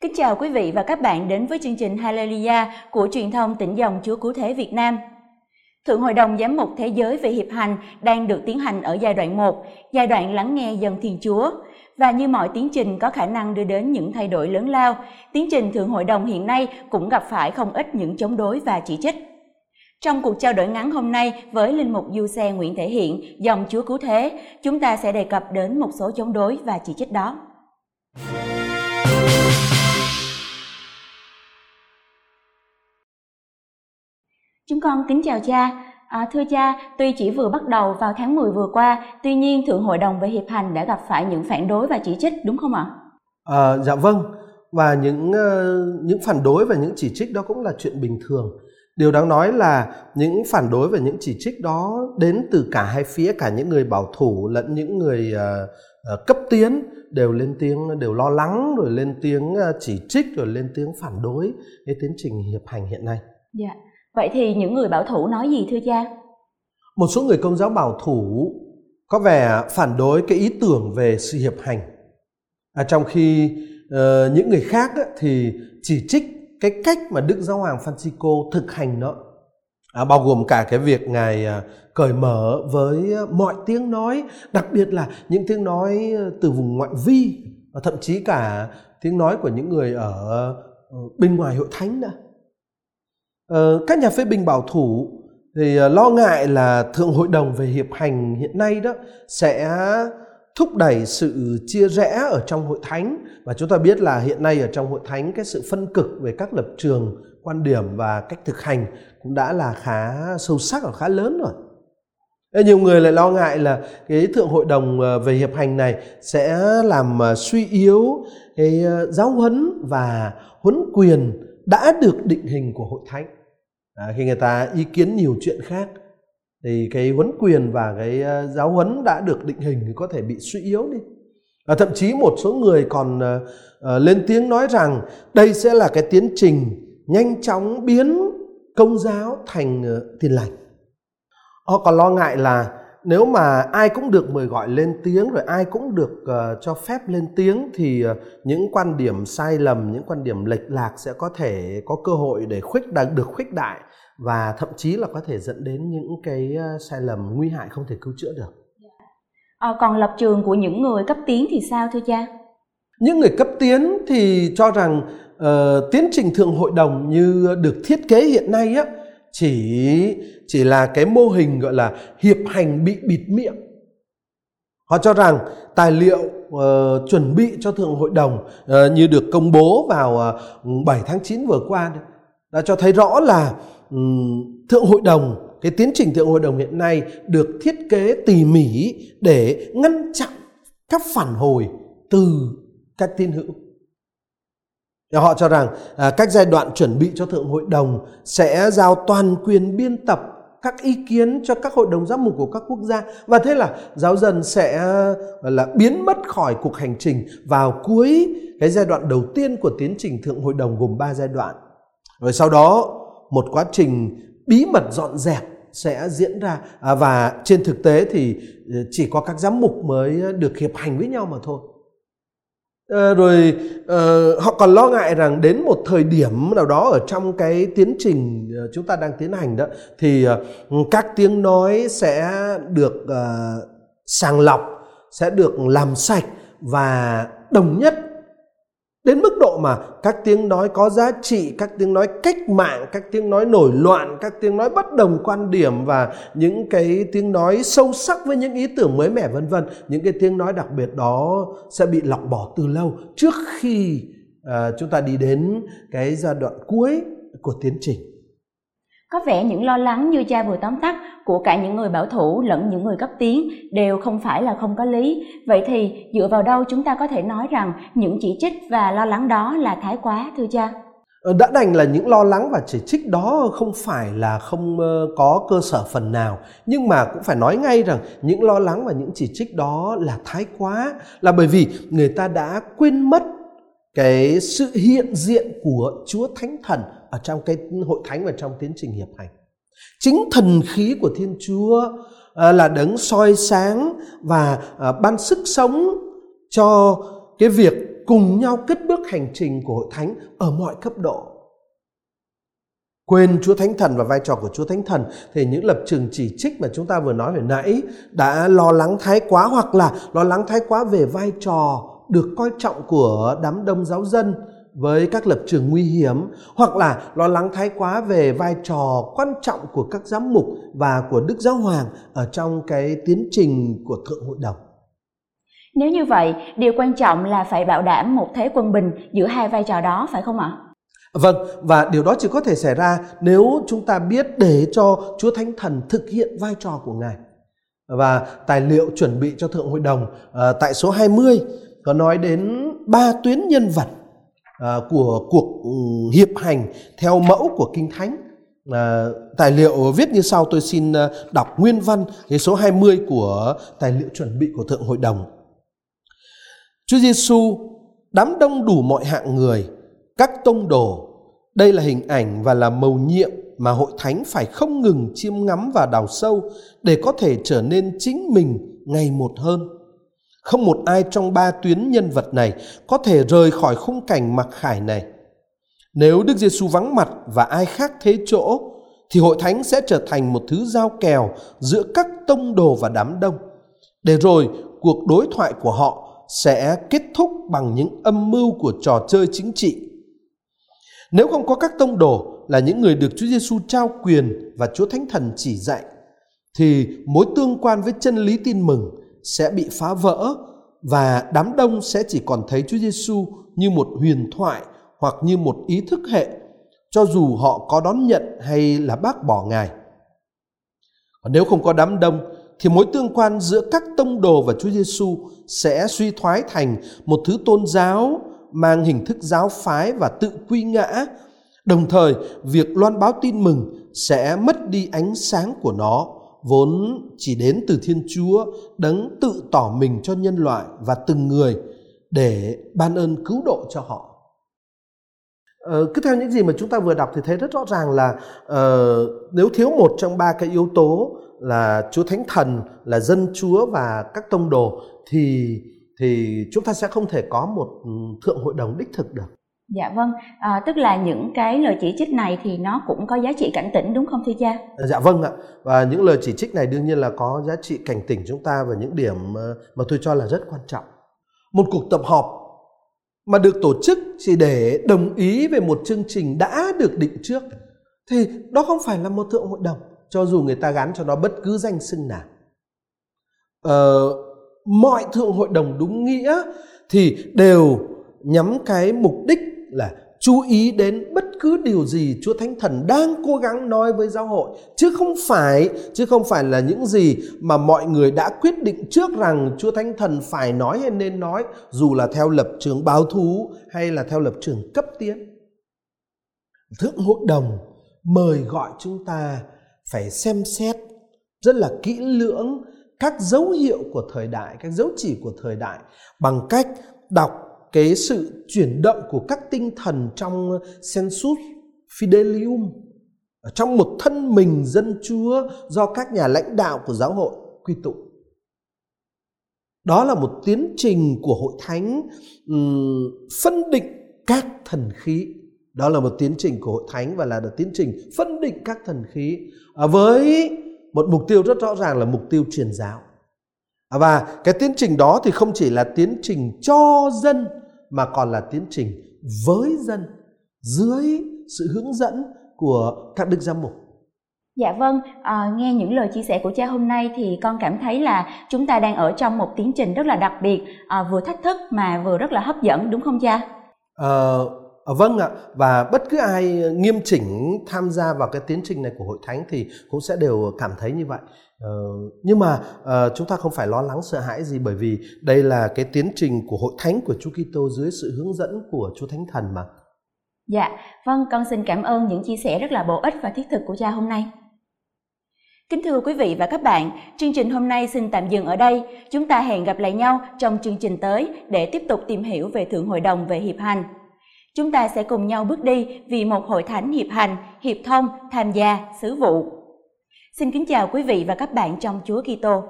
Kính chào quý vị và các bạn đến với chương trình Hallelujah của truyền thông tỉnh dòng Chúa Cứu Thế Việt Nam. Thượng Hội đồng Giám mục Thế giới về hiệp hành đang được tiến hành ở giai đoạn 1, giai đoạn lắng nghe dân Thiên Chúa. Và như mọi tiến trình có khả năng đưa đến những thay đổi lớn lao, tiến trình Thượng Hội đồng hiện nay cũng gặp phải không ít những chống đối và chỉ trích. Trong cuộc trao đổi ngắn hôm nay với Linh mục Du Xe Nguyễn Thể Hiện, dòng Chúa Cứu Thế, chúng ta sẽ đề cập đến một số chống đối và chỉ trích đó. Chúng con kính chào cha. À, thưa cha, tuy chỉ vừa bắt đầu vào tháng 10 vừa qua, tuy nhiên Thượng Hội đồng về hiệp hành đã gặp phải những phản đối và chỉ trích đúng không ạ? À, dạ vâng, và những uh, những phản đối và những chỉ trích đó cũng là chuyện bình thường. Điều đáng nói là những phản đối và những chỉ trích đó đến từ cả hai phía, cả những người bảo thủ lẫn những người uh, uh, cấp tiến đều lên tiếng đều lo lắng rồi lên tiếng chỉ trích rồi lên tiếng phản đối cái tiến trình hiệp hành hiện nay. Dạ. Vậy thì những người bảo thủ nói gì thưa cha? Một số người công giáo bảo thủ có vẻ phản đối cái ý tưởng về sự hiệp hành. À, trong khi uh, những người khác á, thì chỉ trích cái cách mà Đức Giáo Hoàng Francisco thực hành nó. À, bao gồm cả cái việc ngài à, cởi mở với mọi tiếng nói, đặc biệt là những tiếng nói từ vùng ngoại vi và thậm chí cả tiếng nói của những người ở ờ, bên ngoài hội thánh nữa Ờ, các nhà phê bình bảo thủ thì ờ, lo ngại là thượng hội đồng về hiệp hành hiện nay đó sẽ thúc đẩy sự chia rẽ ở trong hội thánh. Và chúng ta biết là hiện nay ở trong hội thánh cái sự phân cực về các lập trường quan điểm và cách thực hành cũng đã là khá sâu sắc và khá lớn rồi. Nhiều người lại lo ngại là cái thượng hội đồng ờ, về hiệp hành này sẽ làm ờ, suy yếu cái giáo huấn và huấn quyền đã được định hình của hội thánh à, khi người ta ý kiến nhiều chuyện khác thì cái huấn quyền và cái ờ, giáo huấn đã được định hình thì có thể bị suy yếu đi. Và thậm chí một số người còn uh, lên tiếng nói rằng đây sẽ là cái tiến trình nhanh chóng biến công giáo thành uh, tiền lành. Họ còn lo ngại là nếu mà ai cũng được mời gọi lên tiếng rồi ai cũng được uh, cho phép lên tiếng thì uh, những quan điểm sai lầm những quan điểm lệch lạc sẽ có thể có cơ hội để khuếch đại được khuếch đại và thậm chí là có thể dẫn đến những cái uh, sai lầm nguy hại không thể cứu chữa được. À, còn lập trường của những người cấp tiến thì sao thưa cha? Những người cấp tiến thì cho rằng uh, tiến trình thượng hội đồng như được thiết kế hiện nay á chỉ chỉ là cái mô hình gọi là hiệp hành bị bịt miệng. Họ cho rằng tài liệu uh, chuẩn bị cho thượng hội đồng uh, như được công bố vào ờ, uh, 7 tháng 9 vừa qua đã cho thấy rõ là um, thượng hội đồng cái tiến trình thượng hội đồng hiện nay được thiết kế tỉ mỉ để ngăn chặn các phản hồi từ các tín hữu. Họ cho rằng à, các giai đoạn chuẩn bị cho Thượng Hội đồng sẽ giao toàn quyền biên tập các ý kiến cho các hội đồng giám mục của các quốc gia và thế là giáo dân sẽ là biến mất khỏi cuộc hành trình vào cuối cái giai đoạn đầu tiên của tiến trình Thượng Hội đồng gồm 3 giai đoạn. Rồi sau đó một quá trình bí mật dọn dẹp sẽ diễn ra à, và trên thực tế thì ờ, chỉ có các giám mục mới được hiệp hành với nhau mà thôi. À, rồi ờ, họ còn lo ngại rằng đến một thời điểm nào đó ở trong cái tiến trình ờ, chúng ta đang tiến hành đó thì các tiếng nói sẽ được sàng lọc sẽ được làm sạch và đồng nhất đến mức độ mà các tiếng nói có giá trị các tiếng nói cách mạng các tiếng nói nổi loạn các tiếng nói bất đồng quan điểm và những cái tiếng nói sâu sắc với những ý tưởng mới mẻ vân vân những cái tiếng nói đặc biệt đó sẽ bị lọc bỏ từ lâu trước khi uh, chúng ta đi đến cái giai đoạn cuối của tiến trình có vẻ những lo lắng như cha vừa tóm tắt của cả những người bảo thủ lẫn những người cấp tiến đều không phải là không có lý. Vậy thì, dựa vào đâu chúng ta có thể nói rằng những chỉ trích và lo lắng đó là thái quá, thưa cha? Ờ, đã đành là những lo lắng và chỉ trích đó không phải là không ờ, có cơ sở phần nào nhưng mà cũng phải nói ngay rằng những lo lắng và những chỉ trích đó là thái quá, là bởi vì người ta đã quên mất cái sự hiện diện của Chúa Thánh Thần ở trong cái hội thánh và trong tiến trình hiệp hành. Chính thần khí của Thiên Chúa à, là đấng soi sáng và à, ban sức sống cho cái việc cùng nhau cất bước hành trình của hội thánh ở mọi cấp độ quên Chúa Thánh Thần và vai trò của Chúa Thánh Thần thì những lập trường chỉ trích mà chúng ta vừa nói hồi nãy đã lo lắng thái quá hoặc là lo lắng thái quá về vai trò được coi trọng của đám đông giáo dân với các lập trường nguy hiểm hoặc là lo lắng thái quá về vai trò quan trọng của các giám mục và của Đức Giáo Hoàng ở trong cái tiến trình của Thượng Hội đồng. Nếu như vậy, điều quan trọng là phải bảo đảm một thế quân bình giữa hai vai trò đó phải không ạ? Vâng, và điều đó chỉ có thể xảy ra nếu chúng ta biết để cho Chúa Thánh Thần thực hiện vai trò của Ngài. Và tài liệu chuẩn bị cho Thượng Hội đồng uh, tại số 20 có nói đến ba tuyến nhân vật À, của cuộc ừ, hiệp hành theo mẫu của Kinh Thánh. À, tài liệu viết như sau tôi xin à, đọc nguyên văn cái số 20 của tài liệu chuẩn bị của Thượng Hội đồng. Chúa Giêsu đám đông đủ mọi hạng người, các tông đồ đây là hình ảnh và là mầu nhiệm mà hội thánh phải không ngừng chiêm ngắm và đào sâu để có thể trở nên chính mình ngày một hơn. Không một ai trong ba tuyến nhân vật này có thể rời khỏi khung cảnh mặc khải này. Nếu Đức Giêsu vắng mặt và ai khác thế chỗ, thì hội thánh sẽ trở thành một thứ giao kèo giữa các tông đồ và đám đông. Để rồi, cuộc đối thoại của họ sẽ kết thúc bằng những âm mưu của trò chơi chính trị nếu không có các tông đồ là những người được Chúa Giêsu trao quyền và Chúa Thánh Thần chỉ dạy, thì mối tương quan với chân lý tin mừng sẽ bị phá vỡ và đám đông sẽ chỉ còn thấy Chúa Giêsu như một huyền thoại hoặc như một ý thức hệ, cho dù họ có đón nhận hay là bác bỏ Ngài. Còn nếu không có đám đông, thì mối tương quan giữa các tông đồ và Chúa Giêsu sẽ suy thoái thành một thứ tôn giáo mang hình thức giáo phái và tự quy ngã đồng thời, việc loan báo tin mừng sẽ mất đi ánh sáng của nó vốn chỉ đến từ thiên chúa đấng tự tỏ mình cho nhân loại và từng người để ban ơn cứu độ cho họ Ờ, cứ theo những gì mà chúng ta vừa đọc thì thấy rất rõ ràng là uh, nếu thiếu một trong ba cái yếu tố là Chúa Thánh Thần, là dân Chúa và các tông đồ thì thì chúng ta sẽ không thể có một ừ, thượng hội đồng đích thực được. Dạ vâng, à, tức là những cái lời chỉ trích này thì nó cũng có giá trị cảnh tỉnh đúng không thưa cha? Dạ vâng ạ, và những lời chỉ trích này đương nhiên là có giá trị cảnh tỉnh chúng ta và những điểm mà tôi cho là rất quan trọng. Một cuộc tập họp mà được tổ chức chỉ để đồng ý về một chương trình đã được định trước thì đó không phải là một thượng hội đồng cho dù người ta gắn cho nó bất cứ danh xưng nào. Ờ, mọi thượng hội đồng đúng nghĩa thì đều nhắm cái mục đích là chú ý đến bất cứ điều gì Chúa Thánh Thần đang cố gắng nói với giáo hội chứ không phải chứ không phải là những gì mà mọi người đã quyết định trước rằng Chúa Thánh Thần phải nói hay nên nói dù là theo lập trường báo thú hay là theo lập trường cấp tiến. Thượng hội đồng mời gọi chúng ta phải xem xét rất là kỹ lưỡng các dấu hiệu của thời đại, các dấu chỉ của thời đại bằng cách đọc cái sự chuyển động của các tinh thần trong sensus fidelium trong một thân mình dân chúa do các nhà lãnh đạo của giáo hội quy tụ. Đó là một tiến trình của hội thánh um, phân định các thần khí. Đó là một tiến trình của hội thánh và là một tiến trình phân định các thần khí. À, với một mục tiêu rất rõ ràng là mục tiêu truyền giáo và cái tiến trình đó thì không chỉ là tiến trình cho dân mà còn là tiến trình với dân dưới sự hướng dẫn của các đức giám mục Dạ vâng, à, nghe những lời chia sẻ của cha hôm nay thì con cảm thấy là chúng ta đang ở trong một tiến trình rất là đặc biệt, à, vừa thách thức mà vừa rất là hấp dẫn đúng không cha? À, À, Ờ, vâng ạ và bất cứ ai nghiêm chỉnh tham gia vào cái tiến trình này của hội thánh thì cũng sẽ đều cảm thấy như vậy ờ, nhưng mà uh, chúng ta không phải lo lắng sợ hãi gì bởi vì đây là cái tiến trình của hội thánh của Chúa Kitô dưới sự hướng dẫn của Chúa Thánh Thần mà dạ vâng con xin cảm ơn những chia sẻ rất là bổ ích và thiết thực của cha hôm nay Kính thưa quý vị và các bạn, chương trình hôm nay xin tạm dừng ở đây. Chúng ta hẹn gặp lại nhau trong chương trình tới để tiếp tục tìm hiểu về Thượng Hội đồng về Hiệp Hành. Chúng ta sẽ cùng nhau bước đi vì một hội thánh hiệp hành, hiệp thông, tham gia, sứ vụ. Xin kính chào quý vị và các bạn trong Chúa Kitô.